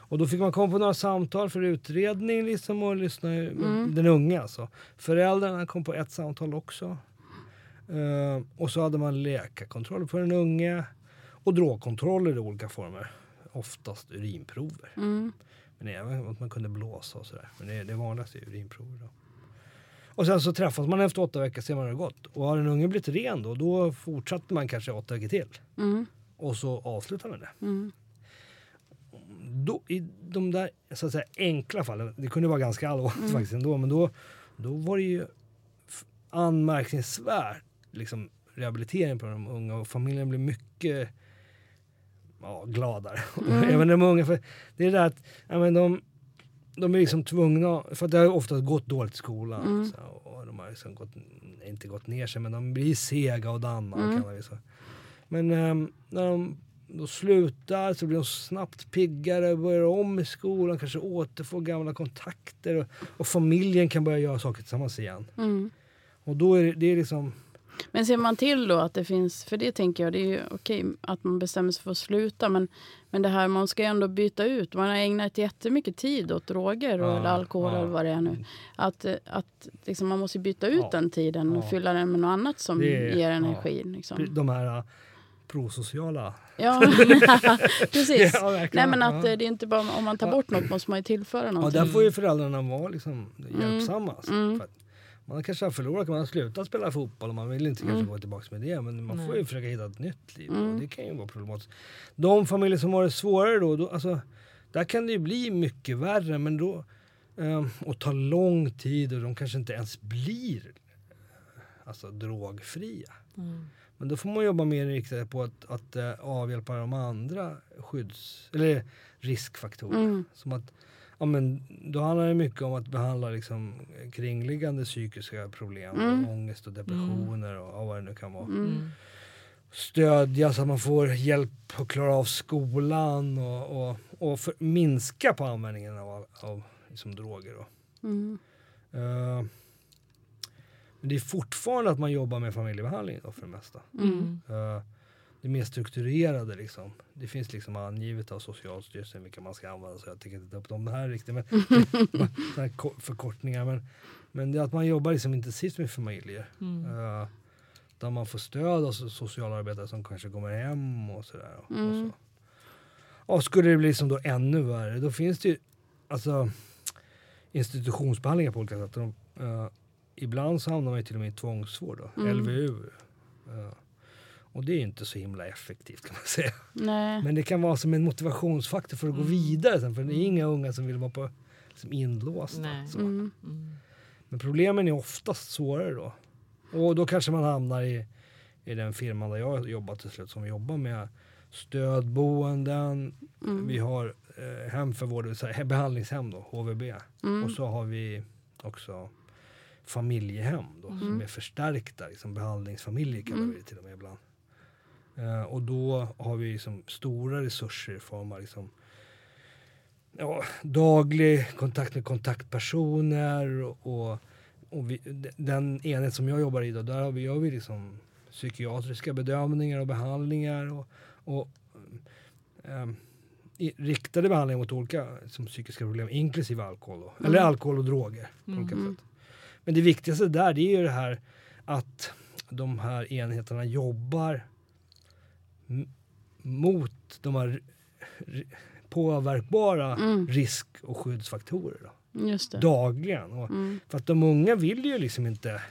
Och då fick man komma på några samtal för utredning liksom och lyssna Mm. den unga. Alltså. Föräldrarna kom på ett samtal också. Eh, och så hade man läkarkontroller på den unge och drogkontroller i olika former. Oftast urinprover. Mm. Men även att man kunde blåsa och sådär. Men det, det vanligaste är urinprover. Då. Och sen så träffas man efter åtta veckor ser man hur det gått. Och har en unge blivit ren då, då fortsatte man kanske åtta veckor till. Mm. Och så avslutar man det. Mm. Då, I de där så att säga, enkla fallen, det kunde vara ganska allvarligt Mm. faktiskt ändå, men då, då var det ju anmärkningsvärd liksom, rehabilitering på de unga och familjen blev mycket ja, gladare. Mm. Även de unga, för det är det där att ja, men de, de är liksom tvungna, för att det har ofta gått dåligt i skolan. Mm. Så, och de har liksom gått, inte gått ner sig, men de blir sega och danna. Mm. Men ehm, när de då slutar så blir de snabbt piggare, börjar om i skolan, kanske återfår gamla kontakter och, och familjen kan börja göra saker tillsammans igen. Mm. Och då är det, det är liksom, Men ser man till då att det finns, för det tänker jag, det är ju okej att man bestämmer sig för att sluta, men, men det här, man ska ju ändå byta ut. Man har ägnat jättemycket tid åt droger och, Ja, eller alkohol ja. eller vad det är nu. Att, att liksom, man måste byta ut Ja, den tiden och ja. fylla den med något annat som Det- ger ja. energi. Liksom. de här uh, prosociala... Ja, precis. Ja. Nej, men att Ja. eh, det är inte bara om man tar bort något måste man ju tillföra Ja, någonting. där får ju föräldrarna vara liksom hjälpsamma. alltså. Mm. Man kanske har förlorat, man har slutat spela fotboll och man vill inte kanske Mm. gå tillbaka med det. Men man får Nej. ju försöka hitta ett nytt liv Mm. och det kan ju vara problematiskt. De familjer som har det svårare då, då alltså, där kan det ju bli mycket värre men då eh, och ta lång tid och de kanske inte ens blir alltså, drogfria. Mm. Men då får man jobba mer inriktat på att, att eh, avhjälpa de andra skydds eller riskfaktorer. Mm. Som att, ja, men, då handlar det mycket om att behandla liksom, kringliggande psykiska problem, Mm. ångest och depressioner och, och vad det nu kan vara. Mm. Stödja så att man får hjälp att klara av skolan och, och, och för, minska på användningen av, av liksom, droger. Då. Mm. Eh, men det är fortfarande att man jobbar med familjebehandling då, för det mesta. Mm. Det mer strukturerade liksom. Det finns liksom angivet av Socialstyrelsen vilka man ska använda så jag tänker inte ta upp dem här riktigt. Men, här ko- förkortningar. Men, men det är att man jobbar liksom intensivt med familjer. Mm. eh, där man får stöd av so- socialarbetare som kanske kommer hem och sådär. Mm. och, så. och skulle det bli liksom då ännu värre då finns det ju alltså, institutionsbehandlingar på olika sätt. De, eh, ibland så hamnar man ju till och med i tvångsvård, då, Mm. LVU. Eh, och det är ju inte så himla effektivt kan man säga. Nej. Men det kan vara som en motivationsfaktor för att gå Mm. vidare sen. För det är inga unga som vill vara på, liksom inlåsta. Mm. Mm. Men problemen är oftast svårare då. Och då kanske man hamnar i, i den firman där jag har jobbat till slut som jobbar med stödboenden. Mm. Vi har eh, hem för vård, här, behandlingshem då, HVB. Mm. Och så har vi också familjehem då, som Mm. är förstärkta liksom behandlingsfamiljer kallar Mm. vi det till och med ibland. Eh, och då har vi liksom stora resurser i form av liksom, ja, daglig kontakt med kontaktpersoner och, och, vi, de- den enhet som jag jobbar i då, där har vi, gör vi liksom psykiatriska bedömningar och behandlingar och, och ehm, i, riktade behandlingar mot olika som psykiska problem inklusive alkohol. Då. Eller Mm. alkohol och droger Mm. sätt. Men det viktigaste där det är ju det här att de här enheterna jobbar mot de här påverkbara Mm. risk och skyddsfaktorer. Då, Just det. dagligen. Och, Mm. För att de unga vill ju liksom inte...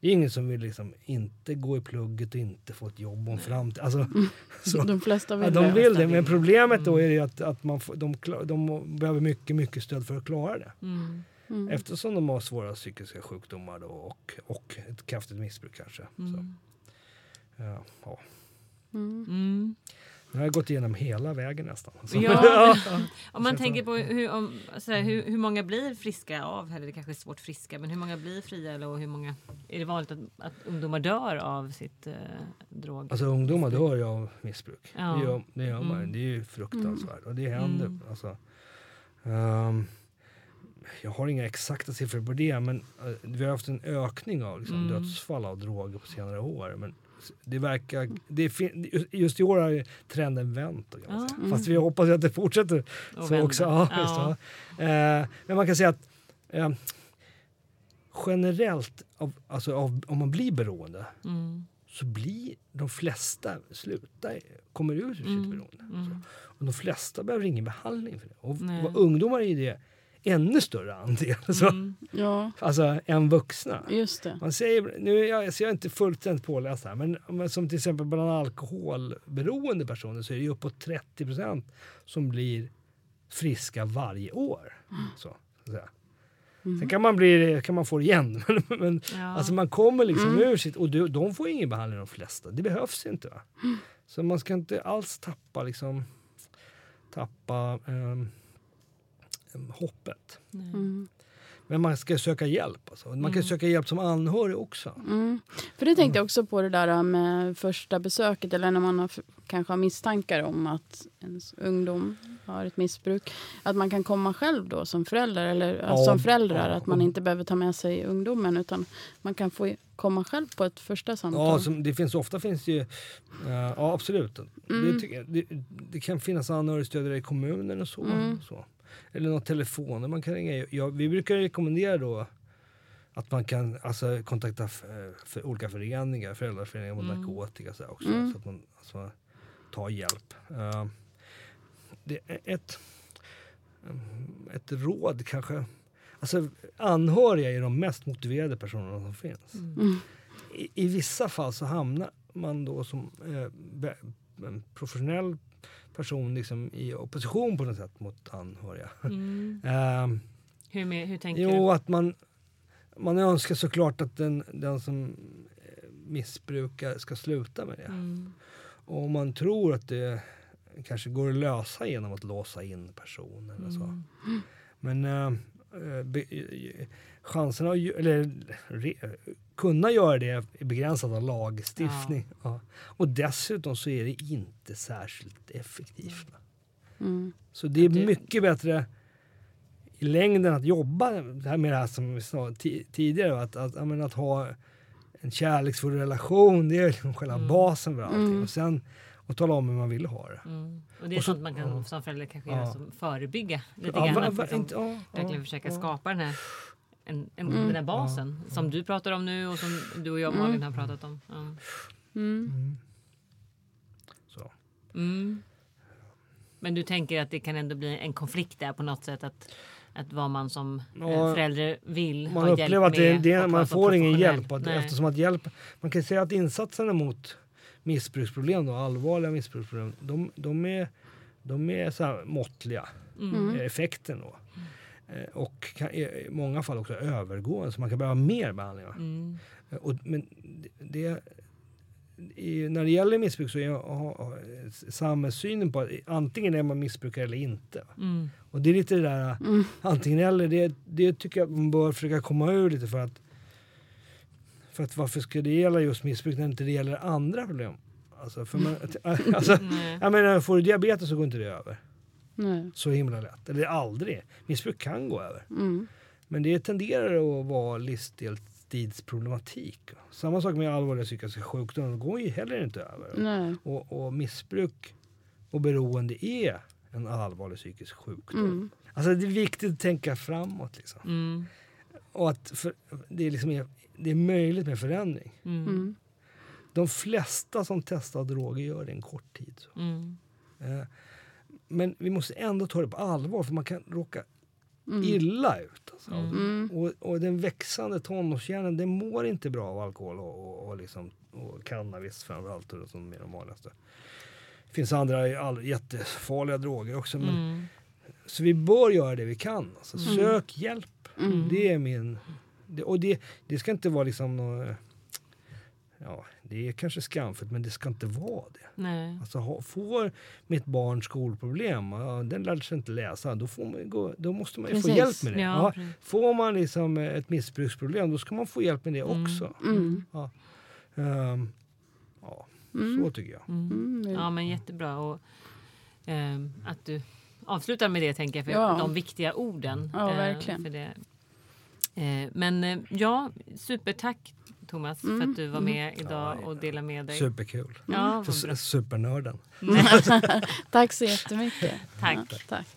Det är ingen som vill liksom inte gå i plugget och inte få ett jobb om framtid. Alltså, så. De flesta vill Ja, de vill det, men problemet då är det ju att, att man får, de, de behöver mycket, mycket stöd för att klara det. Mm. Mm. Eftersom de har svåra psykiska sjukdomar då och, och ett kraftigt missbruk kanske. Så, Mm. ja, ja. Mm. Mm. Nu har jag gått igenom hela vägen nästan. Så. Ja, om man tänker på hur, om, sådär, hur, hur många blir friska av, eller det kanske är svårt friska, men hur många blir fria eller och hur många, är det vanligt att, att ungdomar dör av sitt eh, drog? Alltså ungdomar dör ju av missbruk. Ja. Det gör, det gör man. Mm. Det är ju fruktansvärt. Och det händer. Mm. Alltså, ehm, jag har inga exakta siffror på det men eh, vi har haft en ökning av liksom, Mm. dödsfall av droger på senare år. Men det verkar, det fin, just- i år har trenden vänt. Då, kan man Ja. säga. Mm. Fast vi hoppas att det fortsätter Och så också. Ja, ja. Eh, men man kan säga att eh, generellt, av, alltså av, om man blir beroende Mm. så blir de flesta slutar, kommer ur sitt Mm. beroende. Mm. Och de flesta behöver ingen behandling för det. Och vad ungdomar är det ännu större andel så, Mm. Ja, alltså, än vuxna. just det. Man säger, nu är jag, så jag är inte fullständigt påläst här, men, men som till exempel bland alkoholberoende personer så är det uppåt 30 procent som blir friska varje år. Så, så att säga. Sen kan man, bli, kan man få det igen. Men, men Ja. alltså man kommer liksom Mm. ur sitt... Och de, de får ingen behandling de flesta. Det behövs inte. Va? Så man ska inte alls tappa liksom... Tappa ehm, hoppet. Nej. Mm. Men man ska söka hjälp. Alltså. Man kan Mm. söka hjälp som anhörig också. Mm. För det tänkte jag också på det där med första besöket eller när man har, kanske har misstankar om att ens ungdom har ett missbruk. Att man kan komma själv då som förälder eller Ja, alltså som föräldrar. ja. Att man inte behöver ta med sig ungdomen utan man kan få komma själv på ett första samtal. Ja, som, det finns, ofta finns det ju... eh, ja, absolut. Mm. Det, det, det kan finnas anhörigstödjare i kommunen och så. Mm. så. Eller någon telefoner man kan ringa. i. Ja, vi brukar rekommendera då att man kan alltså, kontakta eh, för olika föreningar, föräldraföreningar mot Mm. narkotika så också. Mm. Så att man alltså, tar hjälp. Eh, det är ett, ett råd kanske. Alltså, anhöriga är de mest motiverade personerna som finns. Mm. I, I vissa fall så hamnar man då som eh, be, professionell person liksom i opposition på något sätt mot anhöriga. Mm. Ehm, Hur, med, hur tänker jo, att man, man önskar såklart att den, den som eh, missbrukar ska sluta med det. du? Mm. Och om man tror att det kanske går att lösa genom att låsa in personen eller så. Mm. Men eh, be, chanserna att eller, re, kunna göra det är begränsat av lagstiftning. Ja. Och dessutom så är det inte särskilt effektivt. Mm. Så det är Det- mycket bättre i längden att jobba det här med det här som vi sa ti- tidigare. Att, att, menar, att ha en kärleksfull relation, det är liksom själva Mm. basen för allting. Mm. Och sen att tala om hur man vill ha det. Mm. Och det är Och så- sånt man kan ja. som förälder kanske Ja. göra som förebygga lite Ja, grann. va, va, liksom ja, verkligen ja, försöka ja. skapa den här en, en, Mm. den här basen som du pratar om nu och som du och jag Mm. Malin har pratat om. Ja. Mm. Mm. Så. Mm. Men du tänker att det kan ändå bli en konflikt där på något sätt att, att vad man som Ja, eh, förälder vill Man ha hjälp upplever att det, med det, och man får ingen hjälp. Att, Nej. eftersom att hjälp. Man kan säga att insatserna mot missbruksproblem, då, allvarliga missbruksproblem, de, de är, de är så här måttliga. Mm. Effekten då. Eh, Och kan, i många fall också övergående, så man kan behöva mer behandling. va? Mm. Eh, Och, men det, i, när det gäller missbruk så är har- har samhällssynen på att antingen är man missbrukare eller inte. Mm. Och det är lite det där Mm. antingen eller. Det, det tycker jag att man bör försöka komma ur lite för att för att varför ska det gälla just missbruk när inte det gäller andra problem? Alltså, för man, alltså, jag menar, får du diabetes så går inte det över Nej. så himla lätt. Eller aldrig. Missbruk kan gå över. Mm. Men det tenderar att vara livsstilsproblematik. Samma sak med allvarliga psykiska sjukdomar, de går ju heller inte över. Nej. Och, och missbruk och beroende är en allvarlig psykisk sjukdom. Mm. Alltså det är viktigt att tänka framåt. Liksom. Mm. Och att för, det, är liksom, det är möjligt med förändring. Mm. Mm. De flesta som testar droger gör det en kort tid. Så. Mm. Eh, men vi måste ändå ta det på allvar för man kan råka Mm. illa ut. Alltså. Mm. Och, och den växande tonårshjärnan den mår inte bra av alkohol och, och, och, liksom, och cannabis framförallt som är de vanligaste. Det finns andra all, jättefarliga droger också. Men, Mm. Så vi bör göra det vi kan. Alltså, Mm. Sök hjälp. Det är min... Det, och det, det ska inte vara liksom något... Ja, det är kanske skamfullt men det ska inte vara det. Nej. Alltså, ha, får mitt barn skolproblem, ja, den lärde sig inte läsa, då, får man gå, då måste man ju få hjälp med det. Ja, Ja, precis. får man liksom eh, ett missbruksproblem, då ska man få hjälp med det också. Mm. Ja. Ehm, ja, så tycker jag. Mm. Ja, men jättebra. Och, ehm, att du avslutar med det, tänker jag, för Ja. de viktiga orden. Ja, eh, verkligen. För det. Eh, men eh, ja, supertack Thomas för att du var med idag och delade med dig. Superkul. Ja, supernörden. Tack så jättemycket. Tack. Ja, tack.